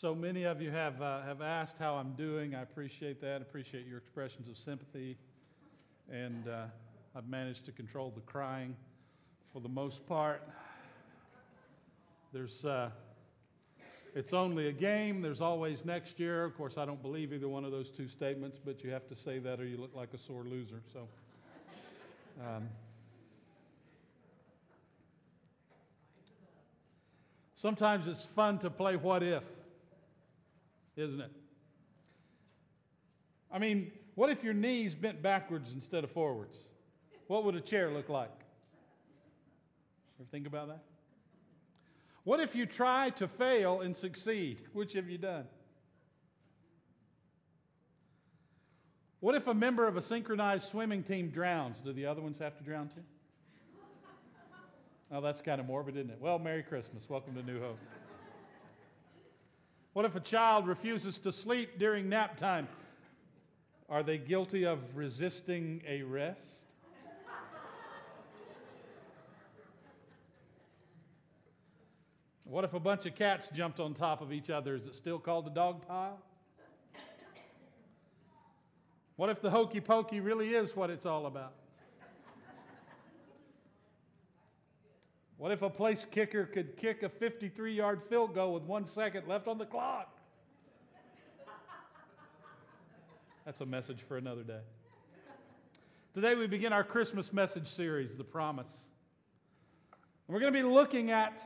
So many of you have, uh, have asked how I'm doing. I appreciate that. I appreciate your expressions of sympathy. And uh, I've managed to control the crying for the most part. There's, uh, it's only a game. There's always next year. Of course, I don't believe either one of those two statements, but you have to say that or you look like a sore loser. So, um, sometimes it's fun to play what if, isn't it? I mean, what if your knees bent backwards instead of forwards? What would a chair look like? Ever think about that? What if you try to fail and succeed? Which have you done? What if a member of a synchronized swimming team drowns? Do the other ones have to drown too? Oh, that's kind of morbid, isn't it? Well, Merry Christmas. Welcome to New Hope. What if a child refuses to sleep during nap time? Are they guilty of resisting a rest? What if a bunch of cats jumped on top of each other? Is it still called a dog pile? What if the hokey pokey really is what it's all about? What if a place kicker could kick a 53 yard field goal with one second left on the clock? That's a message for another day. Today we begin our Christmas message series, The Promise. And we're going to be looking at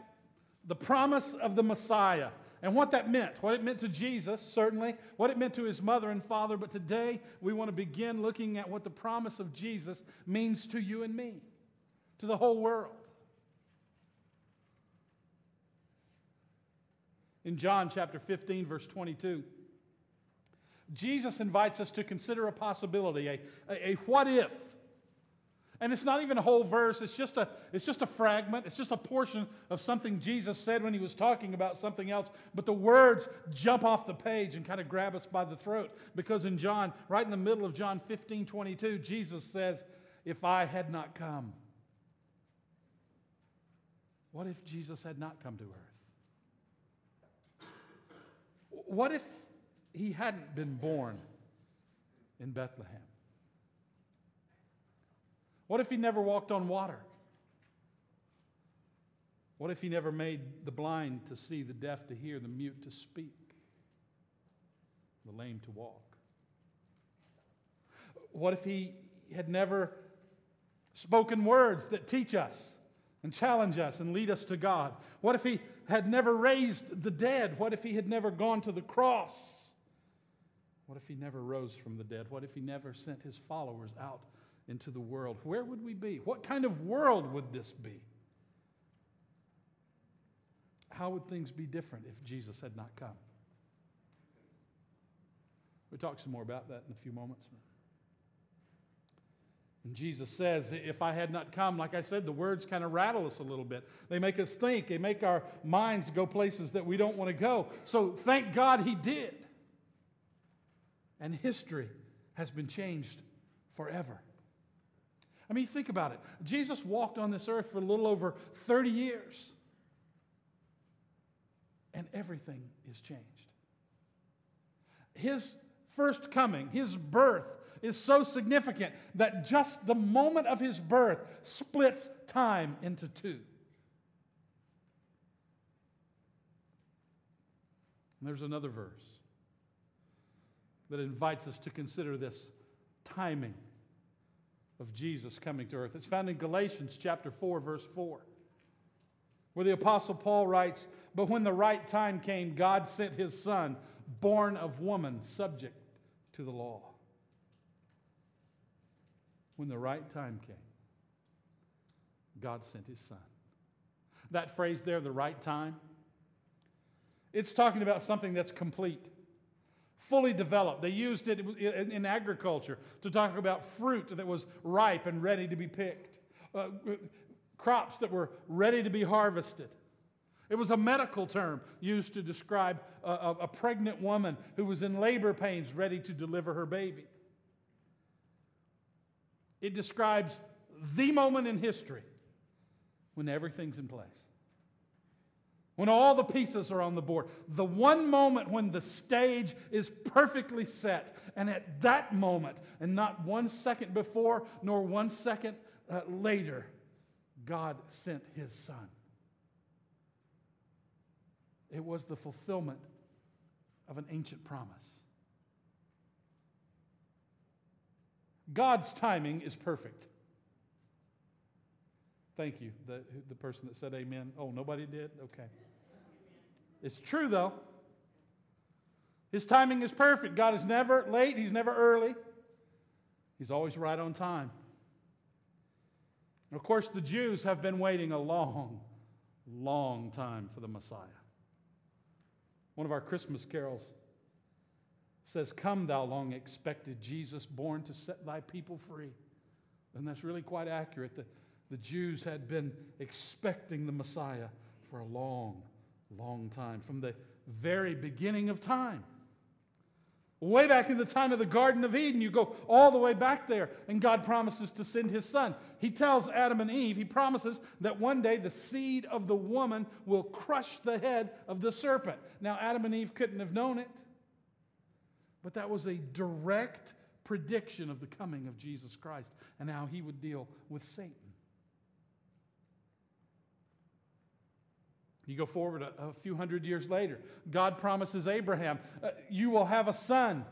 the promise of the Messiah and what that meant, what it meant to Jesus, certainly, what it meant to his mother and father. But today we want to begin looking at what the promise of Jesus means to you and me, to the whole world. In John chapter 15, verse 22, Jesus invites us to consider a possibility, a, a, a what if and it's not even a whole verse, it's just a, it's just a fragment, it's just a portion of something Jesus said when he was talking about something else. But the words jump off the page and kind of grab us by the throat. Because in John, right in the middle of John 15 22, Jesus says, If I had not come, what if Jesus had not come to earth? What if he hadn't been born in Bethlehem? What if he never walked on water? What if he never made the blind to see, the deaf to hear, the mute to speak, the lame to walk? What if he had never spoken words that teach us and challenge us and lead us to God? What if he had never raised the dead? What if he had never gone to the cross? What if he never rose from the dead? What if he never sent his followers out into the world, where would we be? What kind of world would this be? How would things be different if Jesus had not come? We'll talk some more about that in a few moments. And Jesus says, If I had not come, like I said, the words kind of rattle us a little bit. They make us think, they make our minds go places that we don't want to go. So thank God He did. And history has been changed forever. I mean, think about it. Jesus walked on this earth for a little over 30 years, and everything is changed. His first coming, his birth, is so significant that just the moment of his birth splits time into two. And there's another verse that invites us to consider this timing of Jesus coming to earth. It's found in Galatians chapter 4 verse 4. Where the apostle Paul writes, "But when the right time came, God sent his son, born of woman, subject to the law." When the right time came, God sent his son. That phrase there, the right time, it's talking about something that's complete fully developed. They used it in agriculture to talk about fruit that was ripe and ready to be picked, uh, crops that were ready to be harvested. It was a medical term used to describe a, a, pregnant woman who was in labor pains ready to deliver her baby. It describes the moment in history when everything's in place. when all the pieces are on the board, the one moment when the stage is perfectly set, and at that moment, and not one second before nor one second uh, later, God sent his son. It was the fulfillment of an ancient promise. God's timing is perfect. Thank you, the, the person that said amen. Oh, nobody did? Okay. It's true, though. His timing is perfect. God is never late, He's never early, He's always right on time. And of course, the Jews have been waiting a long, long time for the Messiah. One of our Christmas carols says, Come, thou long expected Jesus, born to set thy people free. And that's really quite accurate. The, the Jews had been expecting the Messiah for a long, long time, from the very beginning of time. Way back in the time of the Garden of Eden, you go all the way back there, and God promises to send his son. He tells Adam and Eve, he promises that one day the seed of the woman will crush the head of the serpent. Now, Adam and Eve couldn't have known it, but that was a direct prediction of the coming of Jesus Christ and how he would deal with Satan. You go forward a, a, few hundred years later. God promises Abraham, uh, You will have a son,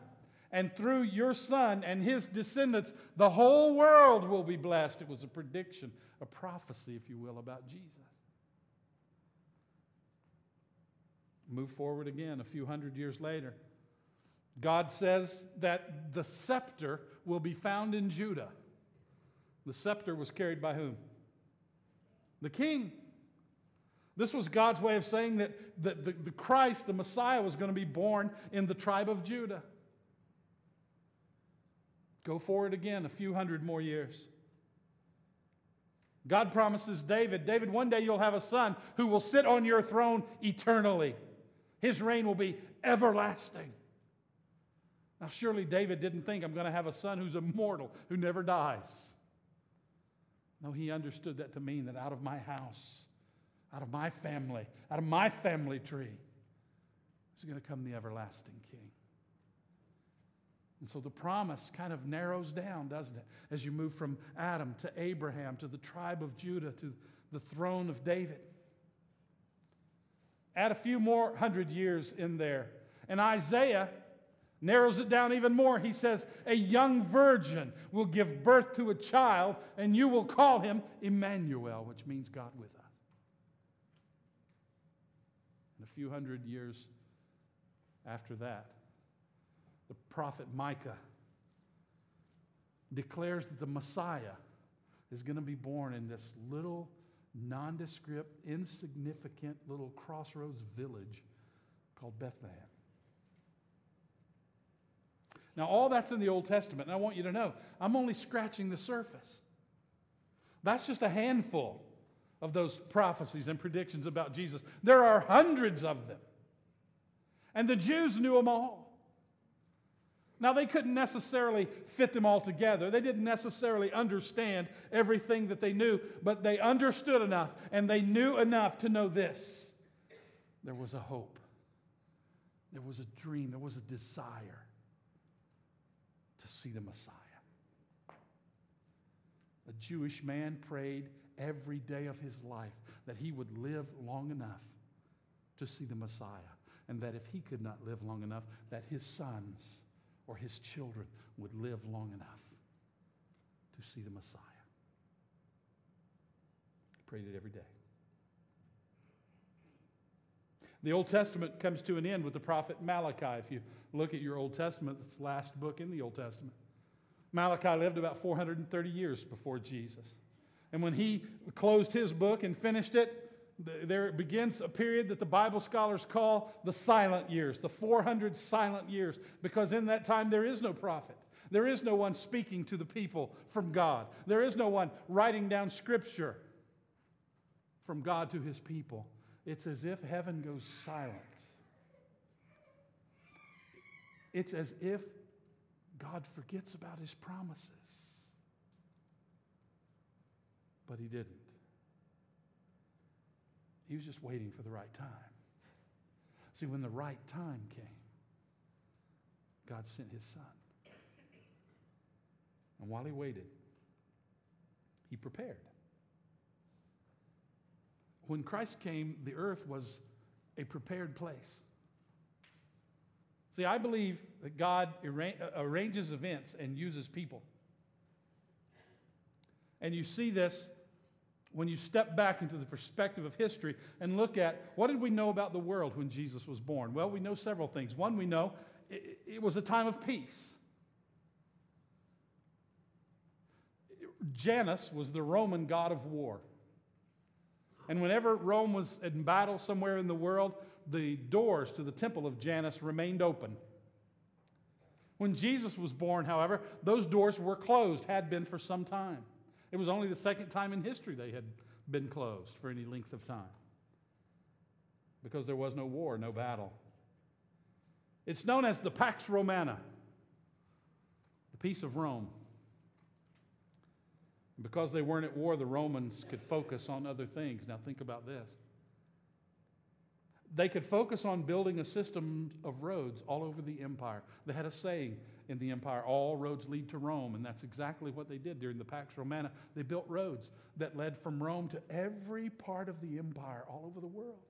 and through your son and his descendants, the whole world will be blessed. It was a prediction, a prophecy, if you will, about Jesus. Move forward again a few hundred years later. God says that the scepter will be found in Judah. The scepter was carried by whom? The king. This was God's way of saying that the, the, the Christ, the Messiah, was going to be born in the tribe of Judah. Go forward again a few hundred more years. God promises David, David, one day you'll have a son who will sit on your throne eternally. His reign will be everlasting. Now, surely David didn't think, I'm going to have a son who's immortal, who never dies. No, he understood that to mean that out of my house, out of my family, out of my family tree, is going to come the everlasting King. And so the promise kind of narrows down, doesn't it? As you move from Adam to Abraham to the tribe of Judah to the throne of David. Add a few more hundred years in there. And Isaiah narrows it down even more. He says, A young virgin will give birth to a child, and you will call him Emmanuel, which means God with us. And a few hundred years after that, the prophet Micah declares that the Messiah is going to be born in this little, nondescript, insignificant little crossroads village called Bethlehem. Now, all that's in the Old Testament, and I want you to know I'm only scratching the surface. That's just a handful of those prophecies and predictions about Jesus. There are hundreds of them. And the Jews knew them all. Now, they couldn't necessarily fit them all together. They didn't necessarily understand everything that they knew, but they understood enough and they knew enough to know this there was a hope, there was a dream, there was a desire see the Messiah. A Jewish man prayed every day of his life that he would live long enough to see the Messiah. And that if he could not live long enough, that his sons or his children would live long enough to see the Messiah. He prayed it every day. The Old Testament comes to an end with the prophet Malachi. If you look at your Old Testament, it's the last book in the Old Testament. Malachi lived about 430 years before Jesus. And when he closed his book and finished it, there begins a period that the Bible scholars call the silent years, the 400 silent years, because in that time there is no prophet. There is no one speaking to the people from God. There is no one writing down scripture from God to his people. It's as if heaven goes silent. It's as if God forgets about his promises but he didn't. He was just waiting for the right time. See, when the right time came, God sent his son. And while he waited, he prepared. When Christ came, the earth was a prepared place. See, I believe that God uh, arranges events and uses people. And you see this when you step back into the perspective of history and look at what did we know about the world when Jesus was born? Well, we know several things. One, we know it, it was a time of peace. Janus was the Roman god of war. And whenever Rome was in battle somewhere in the world, the doors to the temple of Janus remained open. When Jesus was born, however, those doors were closed, had been for some time. It was only the second time in history they had been closed for any length of time because there was no war, no battle. It's known as the Pax Romana, the peace of Rome. Because they weren't at war, the Romans could focus on other things. Now, think about this. They could focus on building a system of roads all over the empire. They had a saying in the empire all roads lead to Rome, and that's exactly what they did during the Pax Romana. They built roads that led from Rome to every part of the empire all over the world.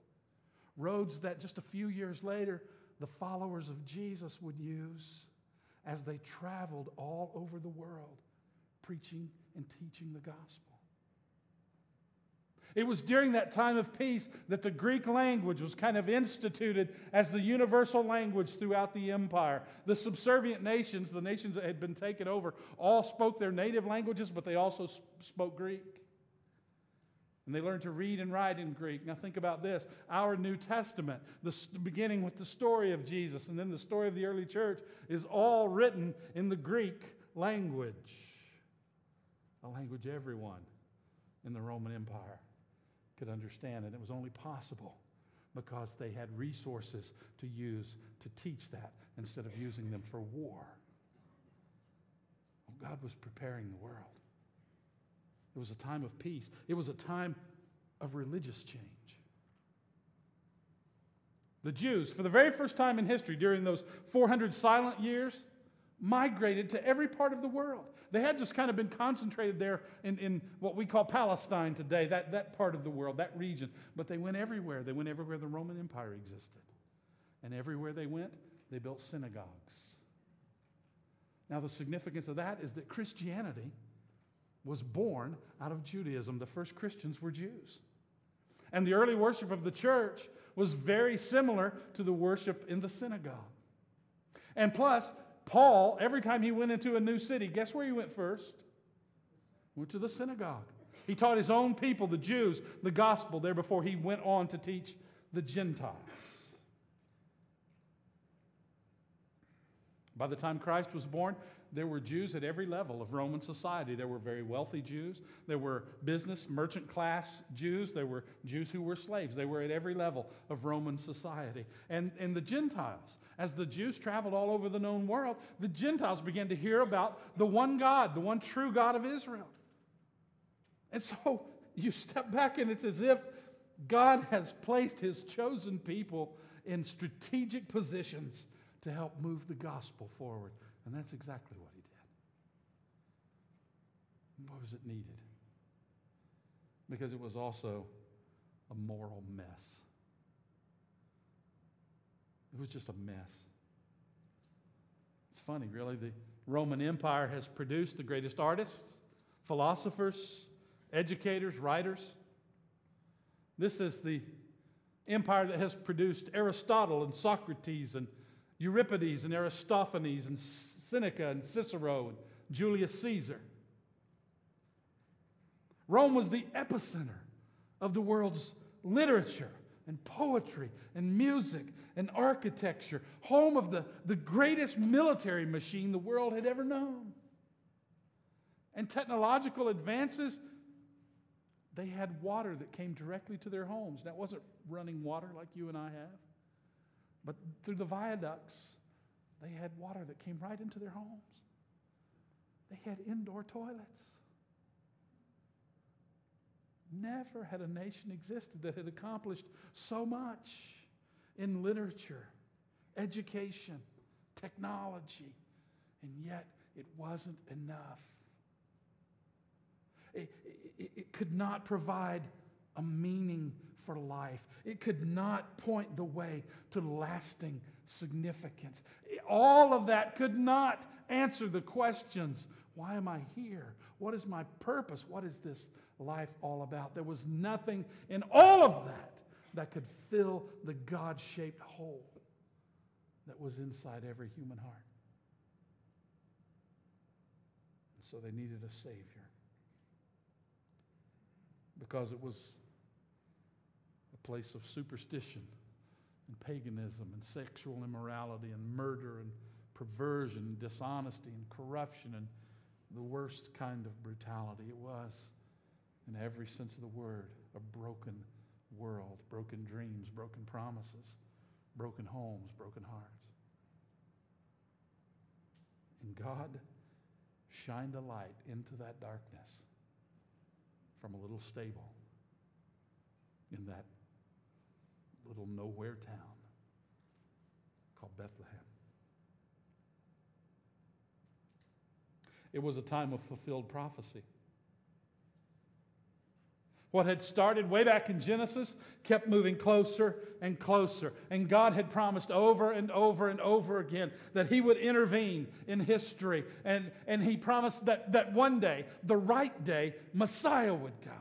Roads that just a few years later, the followers of Jesus would use as they traveled all over the world preaching and teaching the gospel. It was during that time of peace that the Greek language was kind of instituted as the universal language throughout the empire. The subservient nations, the nations that had been taken over, all spoke their native languages, but they also spoke Greek. And they learned to read and write in Greek. Now, think about this our New Testament, the, beginning with the story of Jesus and then the story of the early church, is all written in the Greek language, a language everyone in the Roman Empire could understand. And it was only possible because they had resources to use to teach that instead of using them for war. God was preparing the world. It was a time of peace, it was a time of religious change. The Jews, for the very first time in history, during those 400 silent years, migrated to every part of the world. They had just kind of been concentrated there in, in what we call Palestine today, that, that part of the world, that region. But they went everywhere. They went everywhere the Roman Empire existed. And everywhere they went, they built synagogues. Now, the significance of that is that Christianity was born out of Judaism. The first Christians were Jews. And the early worship of the church was very similar to the worship in the synagogue. And plus, Paul, every time he went into a new city, guess where he went first? Went to the synagogue. He taught his own people, the Jews, the gospel there before he went on to teach the Gentiles. By the time Christ was born, there were Jews at every level of Roman society. There were very wealthy Jews. There were business, merchant class Jews. There were Jews who were slaves. They were at every level of Roman society. And, and the Gentiles, as the Jews traveled all over the known world, the Gentiles began to hear about the one God, the one true God of Israel. And so you step back and it's as if God has placed his chosen people in strategic positions to help move the gospel forward. And that's exactly what he did. Why was it needed? Because it was also a moral mess. It was just a mess. It's funny, really. The Roman Empire has produced the greatest artists, philosophers, educators, writers. This is the empire that has produced Aristotle and Socrates and Euripides and Aristophanes and Seneca and Cicero and Julius Caesar. Rome was the epicenter of the world's literature and poetry and music and architecture, home of the, the greatest military machine the world had ever known. And technological advances, they had water that came directly to their homes. That wasn't running water like you and I have. But through the viaducts, they had water that came right into their homes. They had indoor toilets. never had a nation existed that had accomplished so much in literature, education, technology, and yet it wasn't enough. It, it, it, could not provide a meaning for life. It could not point the way to lasting significance. All of that could not answer the questions why am I here? What is my purpose? What is this life all about? There was nothing in all of that that could fill the God shaped hole that was inside every human heart. And so they needed a Savior because it was place of superstition and paganism and sexual immorality and murder and perversion and dishonesty and corruption and the worst kind of brutality. It was, in every sense of the word, a broken world, broken dreams, broken promises, broken homes, broken hearts. And God shined a light into that darkness from a little stable in that little nowhere town called Bethlehem. It was a time of fulfilled prophecy. What had started way back in Genesis kept moving closer and closer. And God had promised over and over and over again that He would intervene in history. And, and He promised that, that one day, the right day, Messiah would come.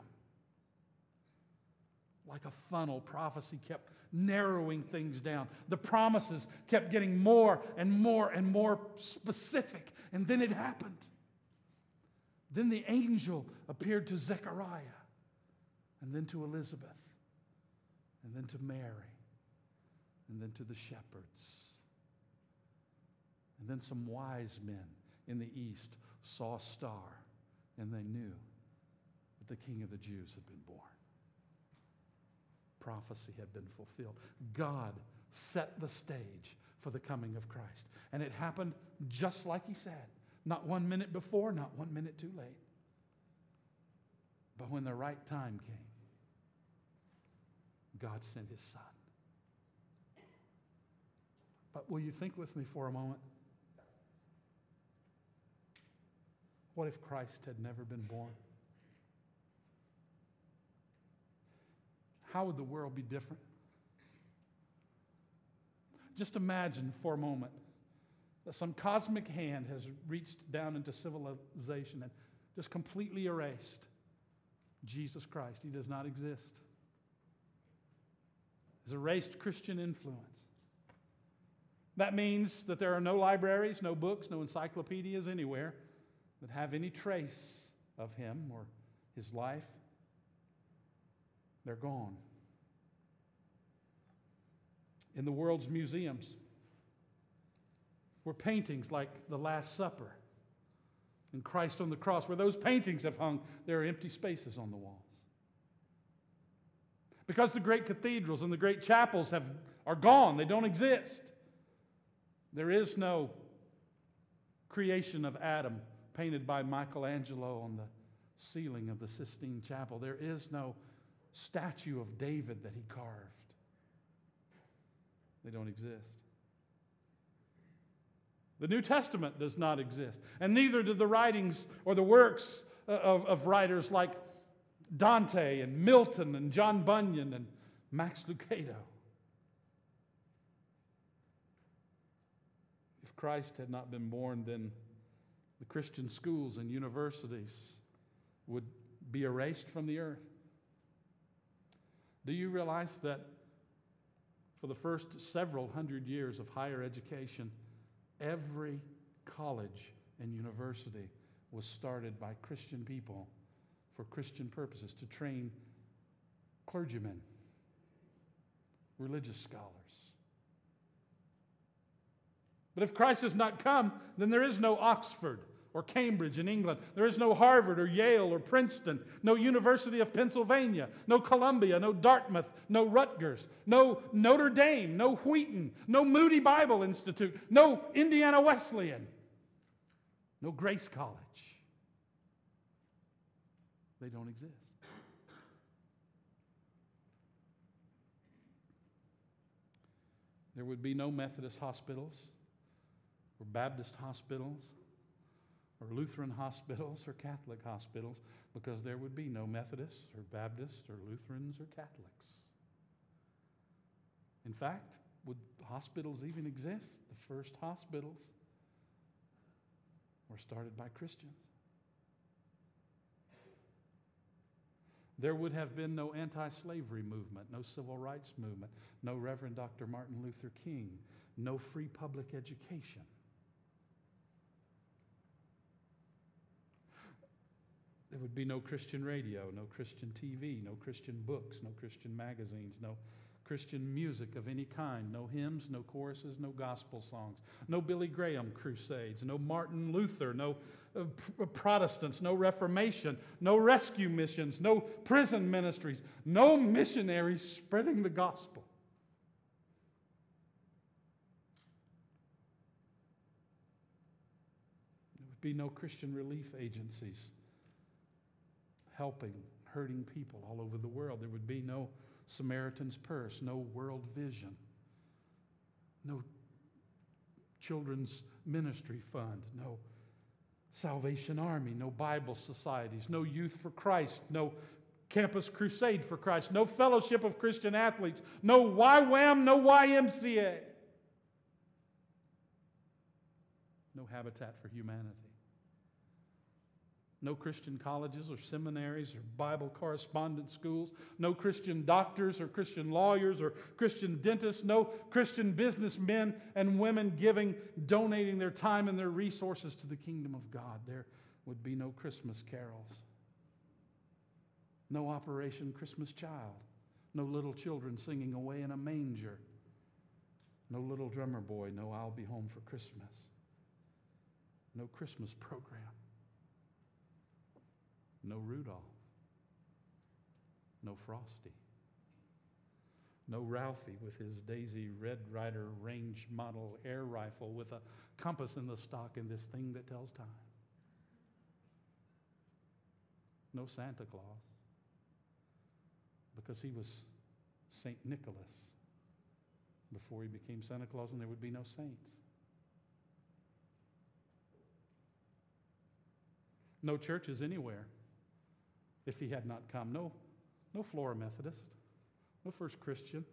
Like a funnel, prophecy kept narrowing things down. The promises kept getting more and more and more specific. And then it happened. Then the angel appeared to Zechariah, and then to Elizabeth, and then to Mary, and then to the shepherds. And then some wise men in the east saw a star, and they knew that the King of the Jews had been born. Prophecy had been fulfilled. God set the stage for the coming of Christ. And it happened just like He said. Not one minute before, not one minute too late. But when the right time came, God sent his son. But will you think with me for a moment? What if Christ had never been born? How would the world be different? Just imagine for a moment that some cosmic hand has reached down into civilization and just completely erased Jesus Christ. He does not exist. Has erased Christian influence. That means that there are no libraries, no books, no encyclopedias anywhere that have any trace of him or his life. They're gone. In the world's museums, were paintings like The Last Supper and Christ on the cross, where those paintings have hung, there are empty spaces on the walls. Because the great cathedrals and the great chapels have, are gone, they don't exist. There is no creation of Adam painted by Michelangelo on the ceiling of the Sistine Chapel. There is no statue of David that he carved. They don't exist. The New Testament does not exist, and neither do the writings or the works uh, of, of writers like Dante and Milton and John Bunyan and Max Lucado. If Christ had not been born, then the Christian schools and universities would be erased from the earth. Do you realize that for the first several hundred years of higher education, Every college and university was started by Christian people for Christian purposes to train clergymen, religious scholars. But if Christ has not come, then there is no Oxford or Cambridge in England. There is no Harvard or Yale or Princeton, no University of Pennsylvania, no Columbia, no Dartmouth, no Rutgers, no Notre Dame, no Wheaton, no Moody Bible Institute, no Indiana Wesleyan, no Grace College. They don't exist. There would be no Methodist hospitals or Baptist hospitals or Lutheran hospitals or Catholic hospitals because there would be no Methodists or Baptists or Lutherans or Catholics. In fact, would hospitals even exist? The first hospitals were started by Christians. There would have been no anti slavery movement, no civil rights movement, no Reverend Dr. Martin Luther King, no free public education. There would be no Christian radio, no Christian TV, no Christian books, no Christian magazines, no Christian music of any kind, no hymns, no choruses, no gospel songs, no Billy Graham crusades, no Martin Luther, no uh, uh, Protestants, no Reformation, no rescue missions, no prison ministries, no missionaries spreading the gospel. There would be no Christian relief agencies helping hurting people all over the world. There would be no Samaritan's Purse, no World Vision, no Children's Ministry Fund, no Salvation Army, no Bible societies, no Youth for Christ, no Campus Crusade for Christ, no Fellowship of Christian Athletes, no YWAM, no YMCA, no Habitat for Humanity no Christian colleges or seminaries or Bible correspondence schools, no Christian doctors or Christian lawyers or Christian dentists, no Christian businessmen and women giving, donating their time and their resources to the kingdom of God. There would be no Christmas carols, no Operation Christmas Child, no little children singing away in a manger, no little drummer boy, no I'll be home for Christmas, no Christmas program. No Rudolph. No Frosty. No Ralphie with his Daisy Red Ryder range model air rifle with a compass in the stock and this thing that tells time. No Santa Claus because he was St. Nicholas before he became Santa Claus, and there would be no saints. No churches anywhere if he had not come. No, no Flora Methodist, no First Christian,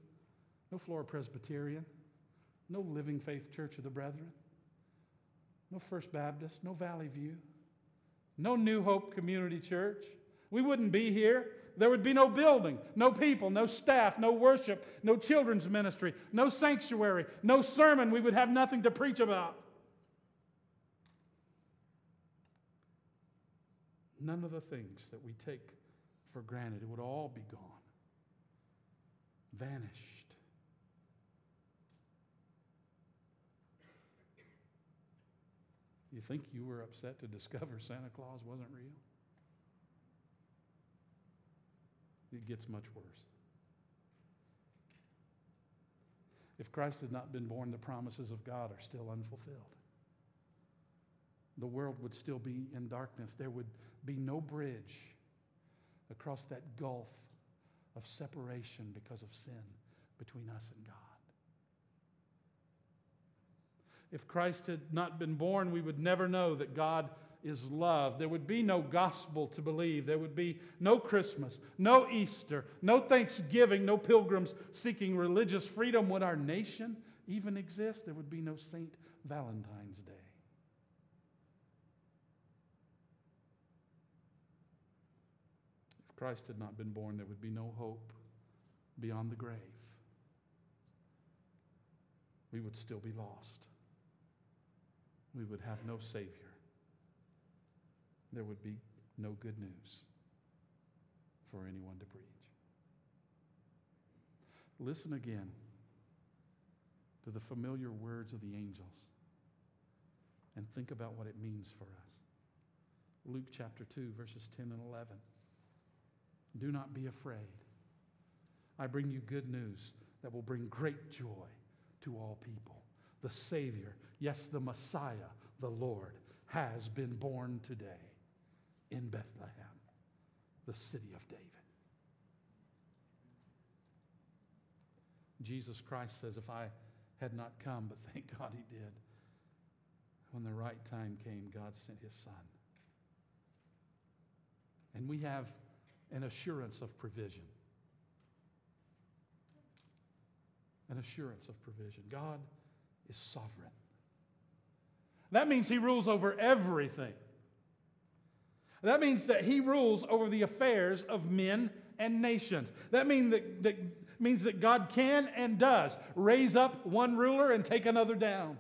no Flora Presbyterian, no Living Faith Church of the Brethren, no First Baptist, no Valley View, no New Hope Community Church. We wouldn't be here. There would be no building, no people, no staff, no worship, no children's ministry, no sanctuary, no sermon. We would have nothing to preach about. None of the things that we take for granted, it would all be gone, vanished. You think you were upset to discover Santa Claus wasn't real? It gets much worse. If Christ had not been born, the promises of God are still unfulfilled. The world would still be in darkness. There would be no bridge across that gulf of separation because of sin between us and God. If Christ had not been born, we would never know that God is love. There would be no gospel to believe. There would be no Christmas, no Easter, no Thanksgiving, no pilgrims seeking religious freedom. Would our nation even exist? There would be no St. Valentine's Day. Christ had not been born, there would be no hope beyond the grave. We would still be lost. We would have no Savior. There would be no good news for anyone to preach. Listen again to the familiar words of the angels and think about what it means for us. Luke chapter 2, verses 10 and 11. Do not be afraid. I bring you good news that will bring great joy to all people. The Savior, yes, the Messiah, the Lord, has been born today in Bethlehem, the city of David. Jesus Christ says, If I had not come, but thank God he did. When the right time came, God sent his son. And we have an assurance of provision. An assurance of provision. God is sovereign. That means he rules over everything. That means that he rules over the affairs of men and nations. That, mean that, that means that God can and does raise up one ruler and take another down.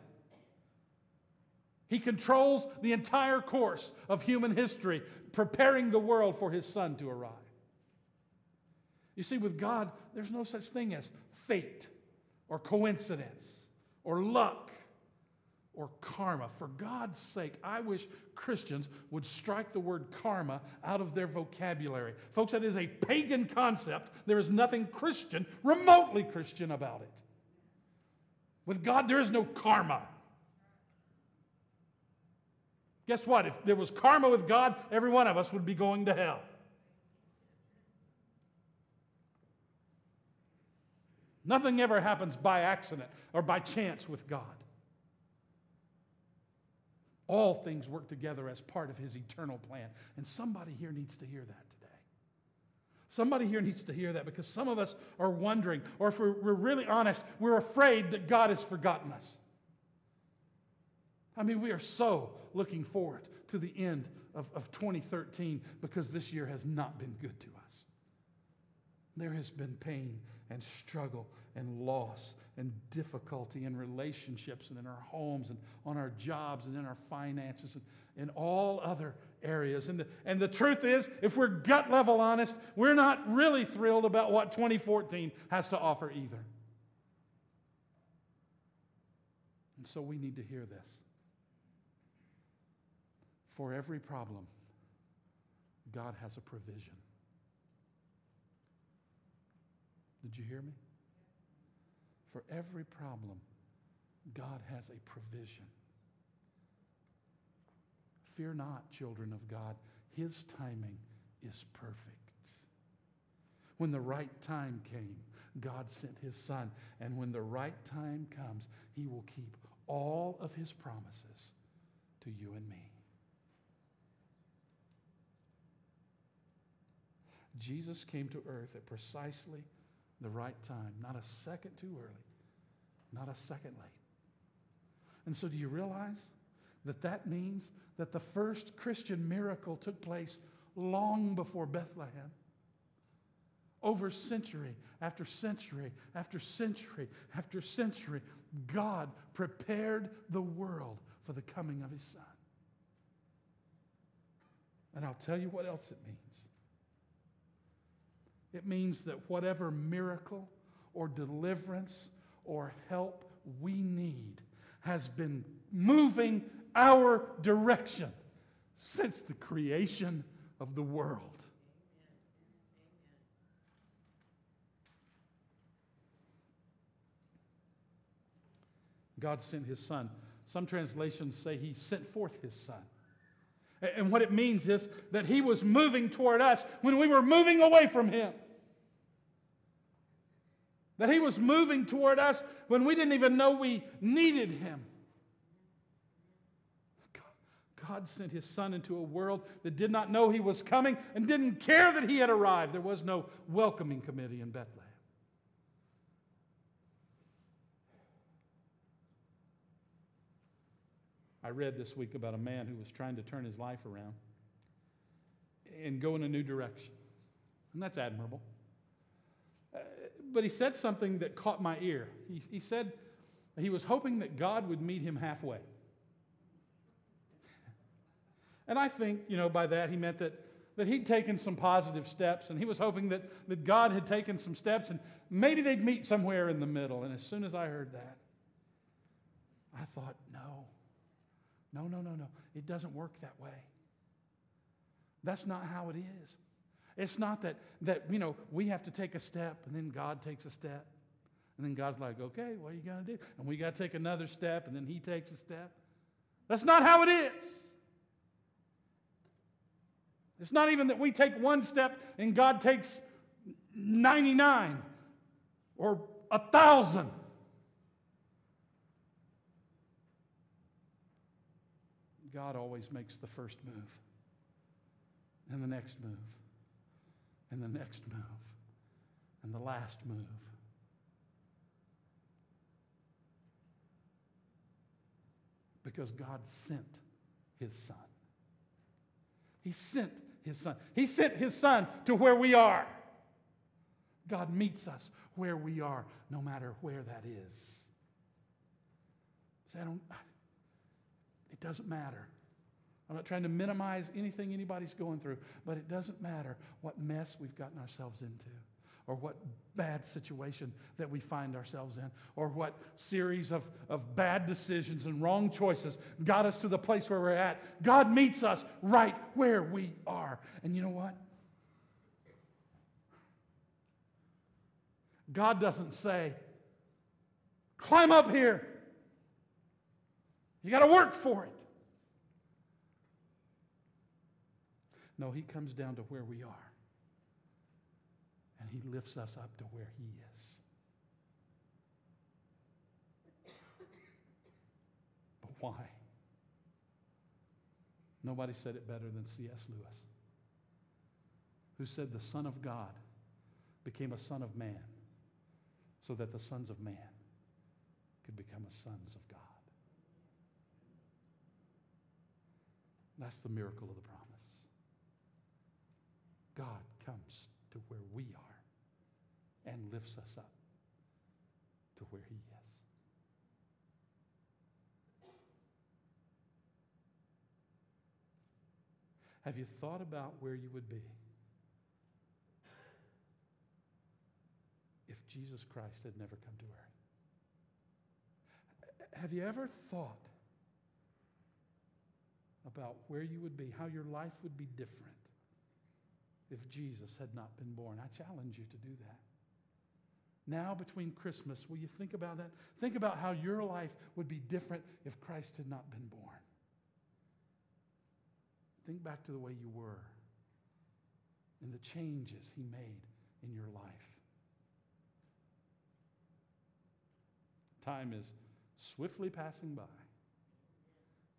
He controls the entire course of human history, preparing the world for his son to arrive. You see, with God, there's no such thing as fate or coincidence or luck or karma. For God's sake, I wish Christians would strike the word karma out of their vocabulary. Folks, that is a pagan concept. There is nothing Christian, remotely Christian about it. With God, there is no karma. Guess what? If there was karma with God, every one of us would be going to hell. Nothing ever happens by accident or by chance with God. All things work together as part of his eternal plan. And somebody here needs to hear that today. Somebody here needs to hear that because some of us are wondering, or if we're, really honest, we're afraid that God has forgotten us. I mean, we are so looking forward to the end of, of 2013 because this year has not been good to us. There has been pain and struggle and loss and difficulty in relationships and in our homes and on our jobs and in our finances and in all other areas. And the, and the truth is, if we're gut level honest, we're not really thrilled about what 2014 has to offer either. And so we need to hear this. For every problem, God has a provision. Did you hear me? For every problem, God has a provision. Fear not, children of God. His timing is perfect. When the right time came, God sent his son. And when the right time comes, he will keep all of his promises to you and me. Jesus came to earth at precisely the right time, not a second too early, not a second late. And so, do you realize that that means that the first Christian miracle took place long before Bethlehem? Over century after century after century after century, God prepared the world for the coming of His Son. And I'll tell you what else it means. It means that whatever miracle or deliverance or help we need has been moving our direction since the creation of the world. God sent his son. Some translations say he sent forth his son. And what it means is that He was moving toward us when we were moving away from Him. That He was moving toward us when we didn't even know we needed Him. God sent His Son into a world that did not know He was coming and didn't care that He had arrived. There was no welcoming committee in Bethlehem. I read this week about a man who was trying to turn his life around and go in a new direction. And that's admirable. Uh, but he said something that caught my ear. He, he said he was hoping that God would meet him halfway. And I think, you know, by that he meant that, that he'd taken some positive steps and he was hoping that, that God had taken some steps and maybe they'd meet somewhere in the middle. And as soon as I heard that, I thought, no. No, no, no, no. It doesn't work that way. That's not how it is. It's not that, that, you know, we have to take a step and then God takes a step. And then God's like, okay, what are you going to do? And we got to take another step and then He takes a step. That's not how it is. It's not even that we take one step and God takes 99 or a thousand. God always makes the first move, and the next move, and the next move, and the last move. Because God sent his son. He sent his son. He sent his son to where we are. God meets us where we are, no matter where that is. Say, I don't, it doesn't matter. I'm not trying to minimize anything anybody's going through, but it doesn't matter what mess we've gotten ourselves into, or what bad situation that we find ourselves in, or what series of, of bad decisions and wrong choices got us to the place where we're at. God meets us right where we are. And you know what? God doesn't say, climb up here. You got to work for it. No, He comes down to where we are. And He lifts us up to where He is. But why? Nobody said it better than C.S. Lewis, who said, The Son of God became a Son of Man so that the sons of man could become a sons of God. That's the miracle of the promise. God comes to where we are and lifts us up to where He is. Have you thought about where you would be if Jesus Christ had never come to earth? Have you ever thought about where you would be, how your life would be different if Jesus had not been born? I challenge you to do that. Now, between Christmas, will you think about that? Think about how your life would be different if Christ had not been born. Think back to the way you were and the changes he made in your life. Time is swiftly passing by.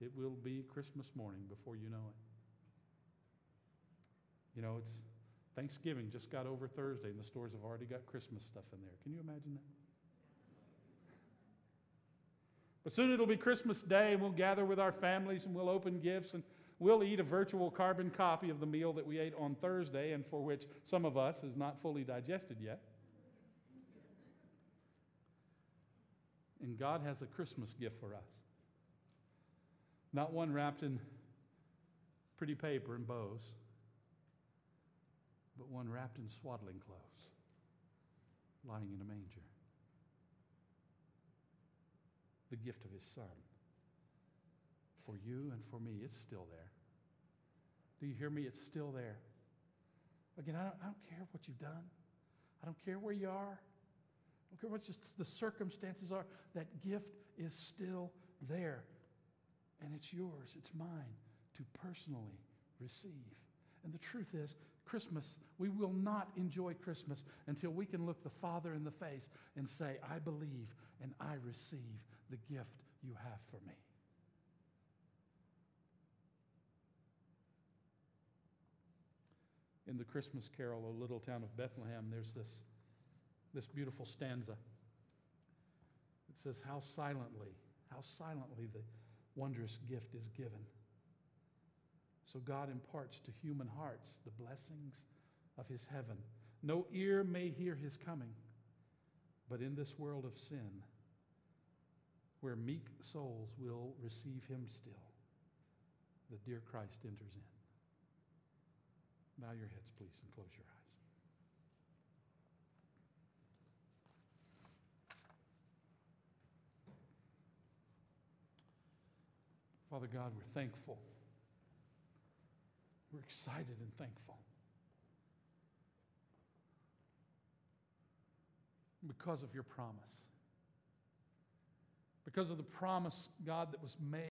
It will be Christmas morning before you know it. You know, it's Thanksgiving just got over Thursday, and the stores have already got Christmas stuff in there. Can you imagine that? But soon it'll be Christmas Day, and we'll gather with our families and we'll open gifts and we'll eat a virtual carbon copy of the meal that we ate on Thursday and for which some of us is not fully digested yet. And God has a Christmas gift for us. Not one wrapped in pretty paper and bows, but one wrapped in swaddling clothes, lying in a manger. The gift of his son. For you and for me, it's still there. Do you hear me? It's still there. Again, I don't, I don't care what you've done. I don't care where you are. I don't care what just the circumstances are. That gift is still there. And it's yours, it's mine to personally receive. And the truth is, Christmas, we will not enjoy Christmas until we can look the Father in the face and say, I believe and I receive the gift you have for me. In the Christmas carol, O little town of Bethlehem, there's this, this beautiful stanza. It says, How silently, how silently the wondrous gift is given. So God imparts to human hearts the blessings of his heaven. No ear may hear his coming, but in this world of sin, where meek souls will receive him still, the dear Christ enters in. Bow your heads, please, and close your eyes. Father God, we're thankful. We're excited and thankful. Because of your promise. Because of the promise, God, that was